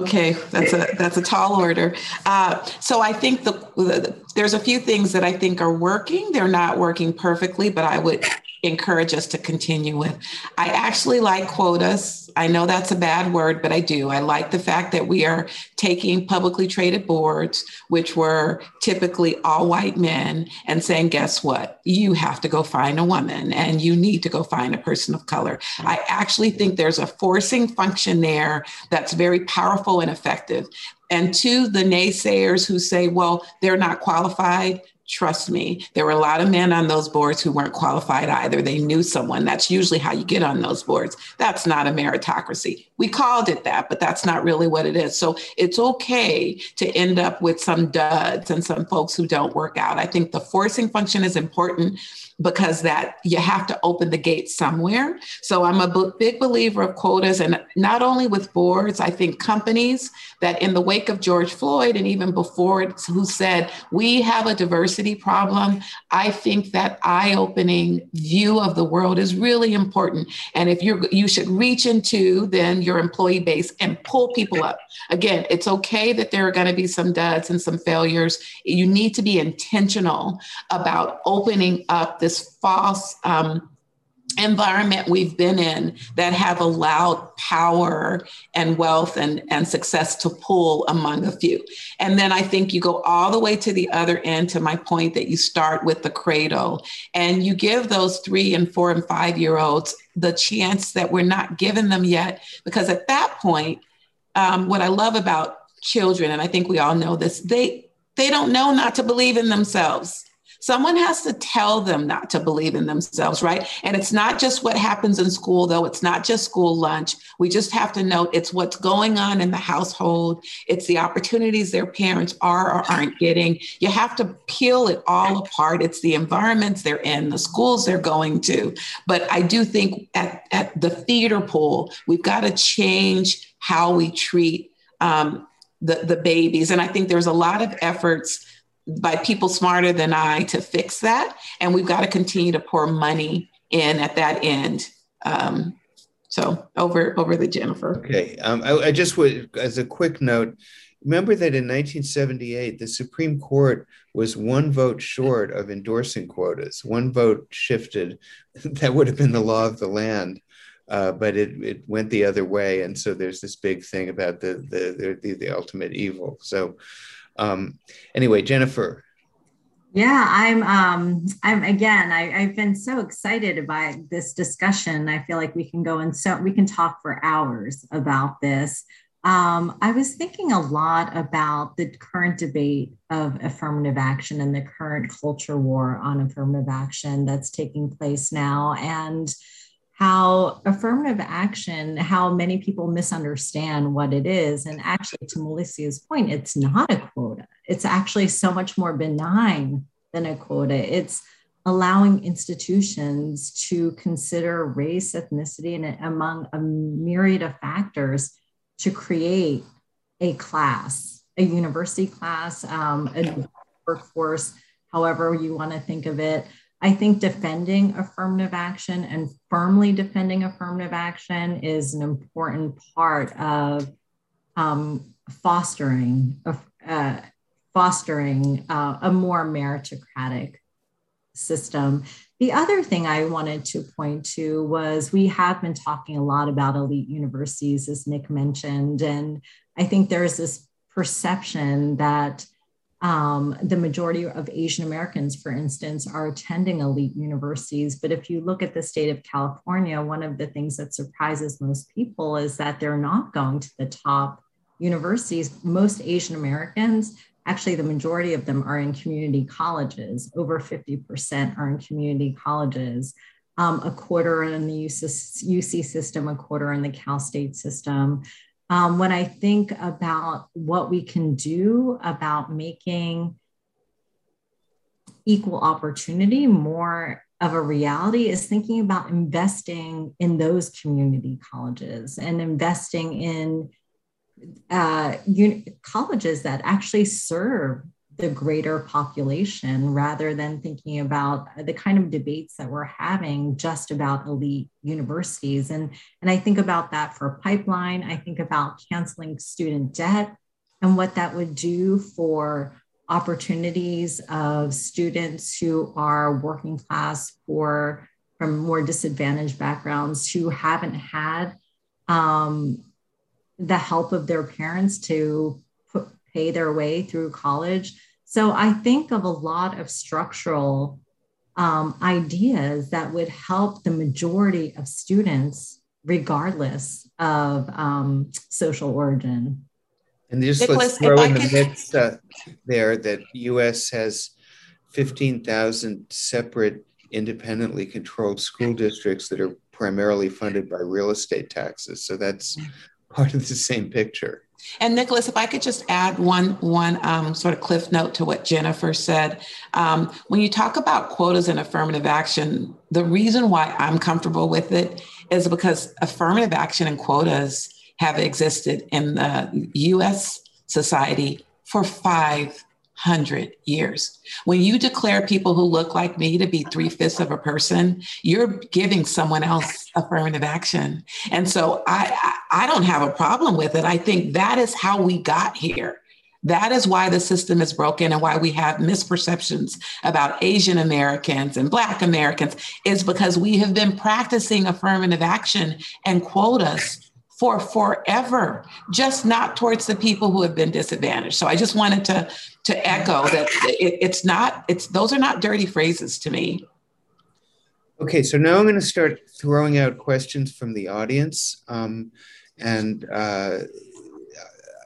Okay, that's a that's a tall order. Uh, so I think the, the, there's a few things that I think are working. They're not working perfectly, but I would encourage us to continue with. I actually like quotas. I know that's a bad word, but I do. I like the fact that we are taking publicly traded boards, which were typically all white men, and saying, guess what? You have to go find a woman and you need to go find a person of color. I actually think there's a forcing function there that's very powerful and effective. And to the naysayers who say, well, they're not qualified, Trust me, there were a lot of men on those boards who weren't qualified either. They knew someone. That's usually how you get on those boards. That's not a meritocracy. We called it that, but that's not really what it is. So it's okay to end up with some duds and some folks who don't work out. I think the forcing function is important because that you have to open the gate somewhere. So I'm a big believer of quotas and not only with boards, I think companies that in the wake of George Floyd and even before it, who said, we have a diversity problem. I think that eye-opening view of the world is really important. And if you're, you should reach into then your employee base and pull people up. Again, it's okay that there are gonna be some duds and some failures. You need to be intentional about opening up this this false um, environment we've been in that have allowed power and wealth and, and success to pull among a few. And then I think you go all the way to the other end to my point that you start with the cradle and you give those three and four and five year olds the chance that we're not giving them yet. Because at that point, um, what I love about children, and I think we all know this, they they don't know not to believe in themselves Someone has to tell them not to believe in themselves, right? And it's not just what happens in school, though. It's not just school lunch. We just have to note it's what's going on in the household. It's the opportunities their parents are or aren't getting. You have to peel it all apart. It's the environments they're in, the schools they're going to. But I do think at, at the theater pool, we've got to change how we treat um, the, the babies. And I think there's a lot of efforts by people smarter than I to fix that. And we've got to continue to pour money in at that end. Um, so over over the Jennifer. Okay, um, I, I, just would, as a quick note, remember that in 1978 the Supreme Court was one vote short of endorsing quotas. One vote shifted. that would have been the law of the land. Uh, but it, it went the other way, and so there's this big thing about the the the, the, the ultimate evil. So, um, anyway, Jennifer. Yeah, I'm. Um, I'm again. I, I've been so excited by this discussion. I feel like we can go and so we can talk for hours about this. Um, I was thinking a lot about the current debate of affirmative action and the current culture war on affirmative action that's taking place now, and how affirmative action, how many people misunderstand what it is. And actually, to Malissia's point, it's not a. It's actually so much more benign than a quota. It's allowing institutions to consider race, ethnicity, and among a myriad of factors to create a class, a university class, um, a workforce, however you want to think of it. I think defending affirmative action and firmly defending affirmative action is an important part of um, fostering uh, fostering uh, a more meritocratic system. The other thing I wanted to point to was we have been talking a lot about elite universities, as Nick mentioned, and I think there's this perception that um, the majority of Asian Americans, for instance, are attending elite universities. But if you look at the state of California, one of the things that surprises most people is that they're not going to the top universities. Most Asian Americans, actually, the majority of them are in community colleges. Over 50% are in community colleges. Um, a quarter in the UC system, a quarter in the Cal State system um, when I think about what we can do about making equal opportunity more of a reality is thinking about investing in those community colleges and investing in uh, uni- colleges that actually serve the greater population rather than thinking about the kind of debates that we're having just about elite universities. And, and I think about that for pipeline. I think about canceling student debt and what that would do for opportunities of students who are working class or from more disadvantaged backgrounds who haven't had um, the help of their parents to put, pay their way through college so I think of a lot of structural um, ideas that would help the majority of students, regardless of um, social origin. And just Nicholas, let's throw in the could... mix uh, there that U.S. has 15,000 separate independently controlled school districts that are primarily funded by real estate taxes. So that's part of the same picture. And Nicholas, if I could just add one one um, sort of cliff note to what Jennifer said, um, when you talk about quotas and affirmative action, the reason why I'm comfortable with it is because affirmative action and quotas have existed in the U.S. society for five hundred years. When you declare people who look like me to be three fifths of a person, you're giving someone else affirmative action. And so I, I don't have a problem with it. I think that is how we got here. That is why the system is broken and why we have misperceptions about Asian Americans and Black Americans, is because we have been practicing affirmative action and quotas for forever, just not towards the people who have been disadvantaged. So I just wanted to to echo that it, it's not it's those are not dirty phrases to me. Okay, so now I'm going to start throwing out questions from the audience, um, and uh,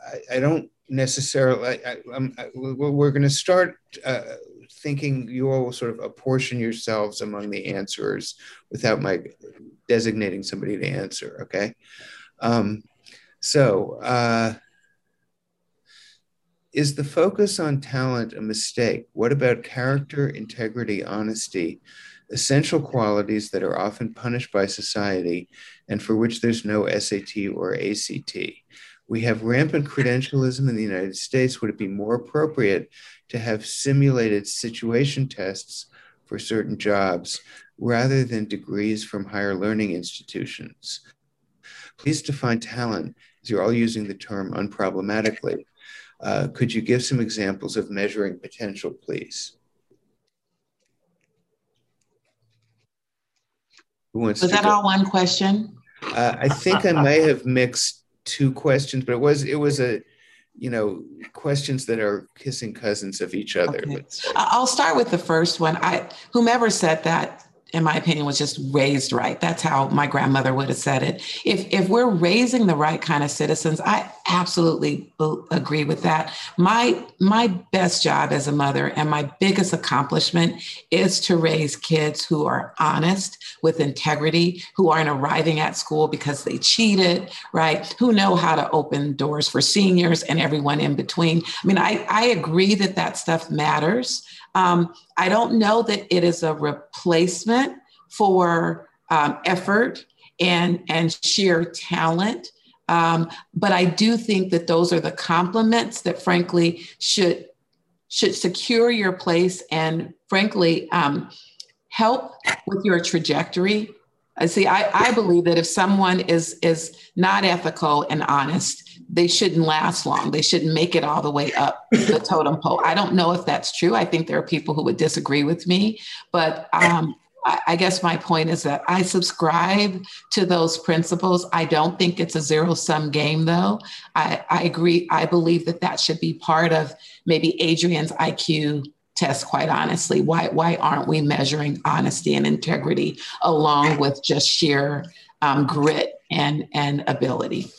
I, I, don't necessarily. I, I, we're going to start. Uh, thinking you all will sort of apportion yourselves among the answerers without my designating somebody to answer. Okay. Um, so, uh, is the focus on talent a mistake? What about character, integrity, honesty, essential qualities that are often punished by society and for which there's no SAT or ACT? We have rampant credentialism in the United States. Would it be more appropriate to have simulated situation tests for certain jobs rather than degrees from higher learning institutions? Please define talent as you're all using the term unproblematically. Uh, could you give some examples of measuring potential, please? Who wants Was that all one question? Uh, I think I may have mixed two questions, but it was it was a you know, questions that are kissing cousins of each other. Okay. I'll start with the first one. I whomever said that in my opinion, was just raised right. That's how my grandmother would have said it. If if we're raising the right kind of citizens, I absolutely agree with that. My my best job as a mother and my biggest accomplishment is to raise kids who are honest, with integrity, who aren't arriving at school because they cheated, right? Who know how to open doors for seniors and everyone in between. I mean, I I agree that that stuff matters. Um, I don't know that it is a replacement for um, effort and, and sheer talent. Um, but I do think that those are the complements that, frankly, should should secure your place and, frankly, um, help with your trajectory. I see. I, I believe that if someone is is not ethical and honest, they shouldn't last long. They shouldn't make it all the way up the totem pole. I don't know if that's true. I think there are people who would disagree with me, but um, I, I guess my point is that I subscribe to those principles. I don't think it's a zero sum game, though. I, I agree. I believe that that should be part of maybe Adrian's IQ test quite honestly why why aren't we measuring honesty and integrity along with just sheer um, grit and and ability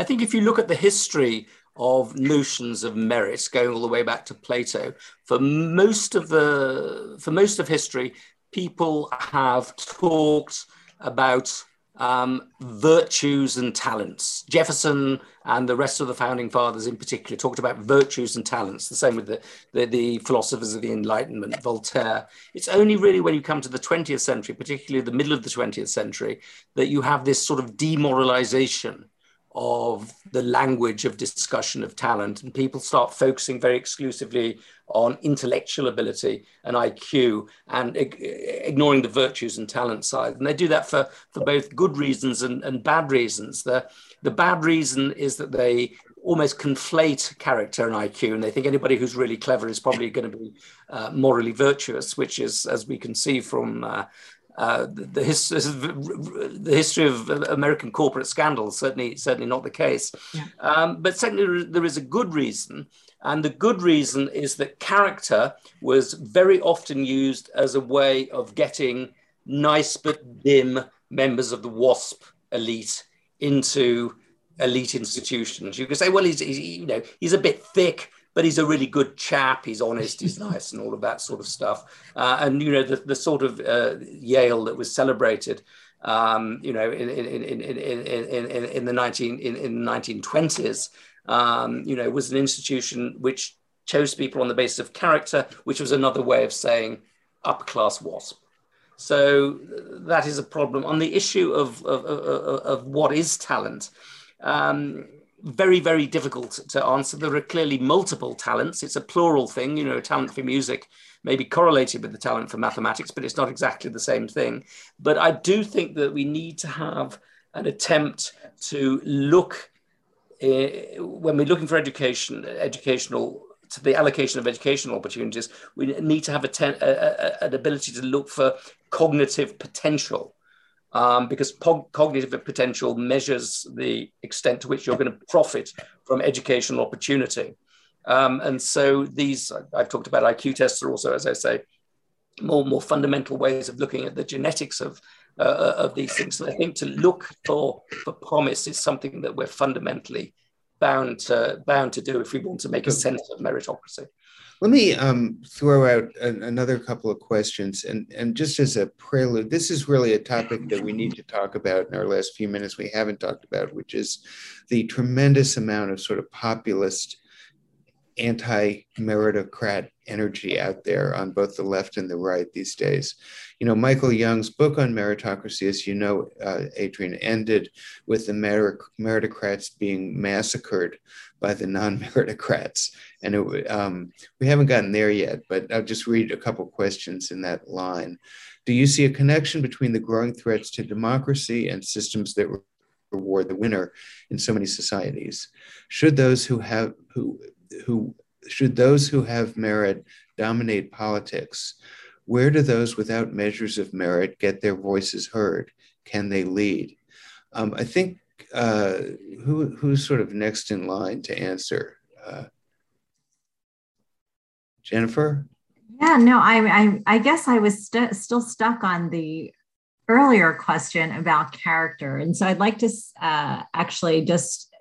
I think if you look at the history of notions of merit going all the way back to Plato, for most of the for most of history, people have talked about um, virtues and talents. Jefferson and the rest of the founding fathers, in particular, talked about virtues and talents. The same with the, the, the, philosophers of the Enlightenment, Voltaire. It's only really when you come to the 20th century, particularly the middle of the 20th century, that you have this sort of demoralization of the language of discussion of talent and people start focusing very exclusively on intellectual ability and IQ and ignoring the virtues and talent side. And they do that for, for both good reasons and, and bad reasons. The, the bad reason is that they almost conflate character and IQ, and they think anybody who's really clever is probably going to be uh, morally virtuous, which is, as we can see from uh, uh, the, the, his, the, history of American corporate scandals certainly certainly not the case. Yeah. Um, but certainly there is a good reason, and the good reason is that character was very often used as a way of getting nice but dim members of the WASP elite into elite institutions. You could say, well, he's, he's you know he's a bit thick but he's a really good chap. He's honest, he's nice, and all of that sort of stuff. Uh, and you know, the, the sort of uh, Yale that was celebrated, um, you know, in in in in in, in, the nineteen in, in the nineteen twenties, um, you know, was an institution which chose people on the basis of character, which was another way of saying upper class wasp. So that is a problem on the issue of of, of, of what is talent. Um, very, very difficult to answer. There are clearly multiple talents. It's a plural thing. You know, talent for music may be correlated with the talent for mathematics, but it's not exactly the same thing. But I do think that we need to have an attempt to look uh, when we're looking for education, educational to the allocation of educational opportunities, we need to have a ten, a, a, an ability to look for cognitive potential um, because cognitive potential measures the extent to which you're going to profit from educational opportunity. Um, and so these, I've talked about IQ tests are also, as I say, more more fundamental ways of looking at the genetics of uh, uh of these things. And I think to look for for promise is something that we're fundamentally bound to bound to do if we want to make a sense of meritocracy. Let me um, throw out a, another couple of questions. And, and just as a prelude, this is really a topic that we need to talk about in our last few minutes we haven't talked about, which is the tremendous amount of sort of populist anti meritocrat energy out there on both the left and the right these days. You know, Michael Young's book on meritocracy, as you know, uh, Adrian, ended with the meritocrats being massacred by the non-meritocrats. And it, um, we haven't gotten there yet, but I'll just read a couple questions in that line. Do you see a connection between the growing threats to democracy and systems that reward the winner in so many societies? Should those who have who who should those who have merit dominate politics? Where do those without measures of merit get their voices heard? Can they lead? Um, I think uh, who who's sort of next in line to answer? Uh, Jennifer. Yeah, no, I I, I guess I was st- still stuck on the earlier question about character, and so I'd like to uh, actually just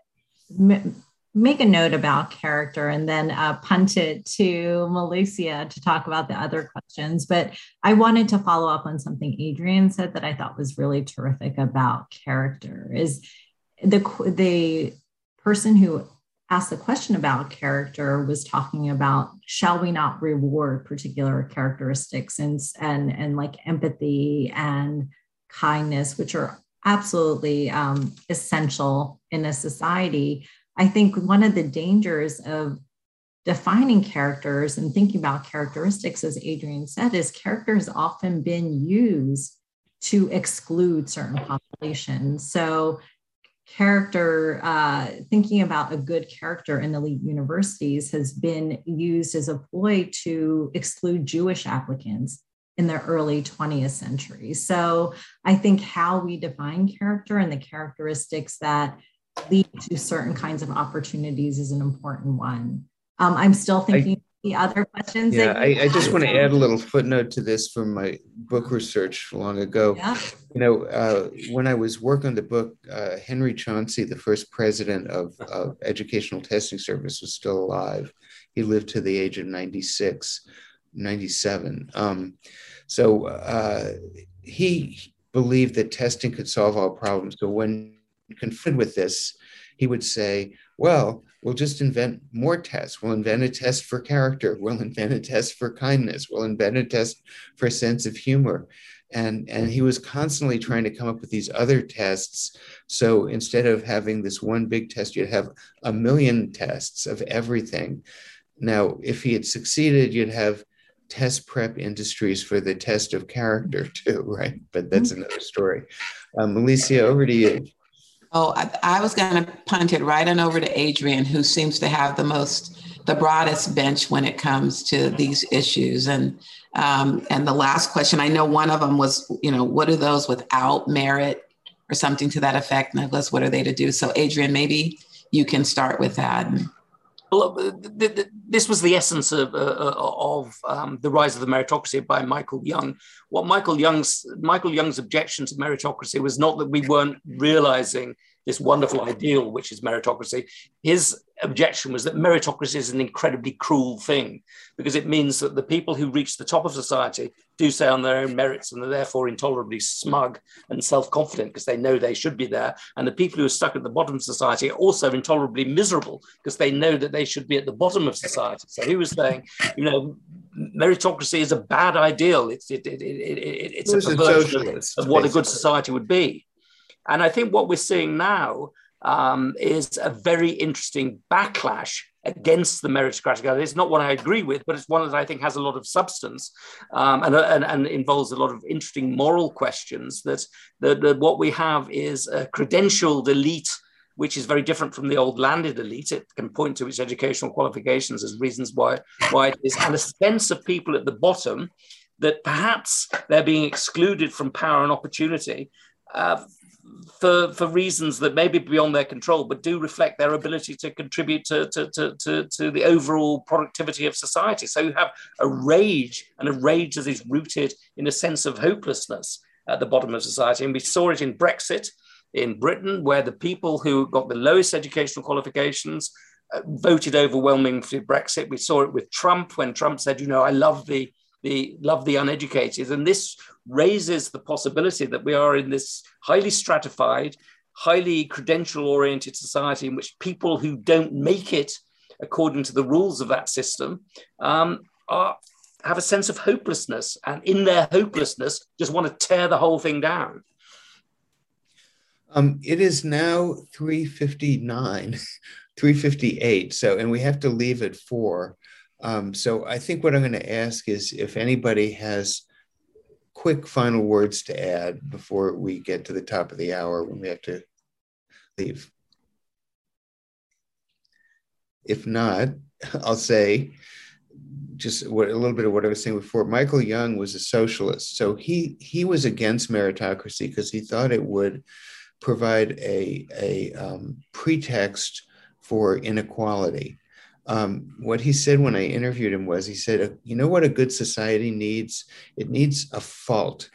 make a note about character and then uh, punt it to Malissia to talk about the other questions. But I wanted to follow up on something Adrian said that I thought was really terrific about character is the the person who asked the question about character was talking about shall we not reward particular characteristics and and and like empathy and kindness which are absolutely um, essential in a society I think one of the dangers of defining characters and thinking about characteristics, as Adrian said, is character has often been used to exclude certain populations. So, character, uh, thinking about a good character in elite universities has been used as a ploy to exclude Jewish applicants in the early 20th century. So, I think how we define character and the characteristics that lead to certain kinds of opportunities is an important one. Um, I'm still thinking I, the other questions. Yeah, I, I, just want to add a little footnote to this from my book research long ago. Yeah. You know, uh, when I was working on the book, uh, Henry Chauncey, the first president of, of Educational Testing Service, was still alive. He lived to the age of 96, 97. Um, so uh, he believed that testing could solve all problems. So when confronted with this, he would say, well, we'll just invent more tests. We'll invent a test for character. We'll invent a test for kindness. We'll invent a test for a sense of humor. And, and he was constantly trying to come up with these other tests. So instead of having this one big test, you'd have a million tests of everything. Now, if he had succeeded, you'd have test prep industries for the test of character too, right? But that's mm-hmm. another story. Um, Alicia, over to you. Oh, I, I was going to punt it right on over to Adrian, who seems to have the most, the broadest bench when it comes to these issues. And um, and the last question, I know one of them was, you know, what are those without merit or something to that effect? Nicholas, what are they to do? So, Adrian, maybe you can start with that. Well, this was the essence of, uh, uh, of um, the rise of the meritocracy by Michael Young. What Michael Young's Michael Young's objection to meritocracy was not that we weren't realizing this wonderful ideal, which is meritocracy. His objection was that meritocracy is an incredibly cruel thing because it means that the people who reach the top of society do so on their own merits and are therefore intolerably smug and self confident because they know they should be there. And the people who are stuck at the bottom of society are also intolerably miserable because they know that they should be at the bottom of society. So he was saying, you know, meritocracy is a bad ideal. It's, it, it, it, it's a perversion of, of what a good society would be. And I think what we're seeing now um, is a very interesting backlash against the meritocratic idea. It's not one I agree with, but it's one that I think has a lot of substance um, and, and, and, involves a lot of interesting moral questions. That, that, that what we have is a credentialed elite which is very different from the old landed elite. It can point to its educational qualifications as reasons why, why it is, and a sense of people at the bottom that perhaps they're being excluded from power and opportunity uh, for, for reasons that may be beyond their control, but do reflect their ability to contribute to, to, to, to, to the overall productivity of society. So you have a rage, and a rage that is rooted in a sense of hopelessness at the bottom of society. And we saw it in Brexit in Britain, where the people who got the lowest educational qualifications uh, voted overwhelmingly for Brexit. We saw it with Trump when Trump said, you know, I love the the love the uneducated. And this raises the possibility that we are in this highly stratified, highly credential oriented society in which people who don't make it according to the rules of that system um, are, have a sense of hopelessness and in their hopelessness just want to tear the whole thing down. Um, it is now 359, 358. So, and we have to leave at four. Um, so I think what I'm going to ask is if anybody has quick final words to add before we get to the top of the hour when we have to leave. If not, I'll say just what, a little bit of what I was saying before. Michael Young was a socialist, so he he was against meritocracy because he thought it would provide a, a um, pretext for inequality. Um, what he said when I interviewed him was he said, You know what a good society needs? It needs a fault.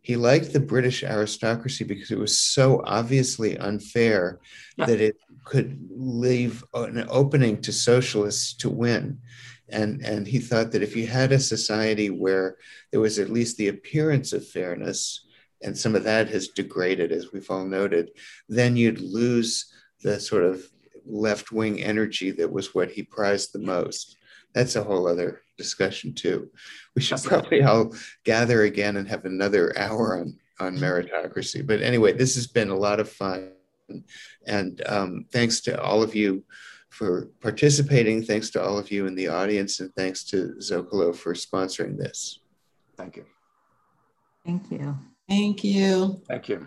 He liked the British aristocracy because it was so obviously unfair yeah. that it could leave an opening to socialists to win. And, and he thought that if you had a society where there was at least the appearance of fairness, and some of that has degraded, as we've all noted, then you'd lose the sort of left wing energy that was what he prized the most. That's a whole other discussion too. We should probably all gather again and have another hour on on meritocracy. But anyway, this has been a lot of fun, and um, thanks to all of you for participating. Thanks to all of you in the audience, and thanks to Zócalo for sponsoring this. Thank you. Thank you. Thank you. Thank you.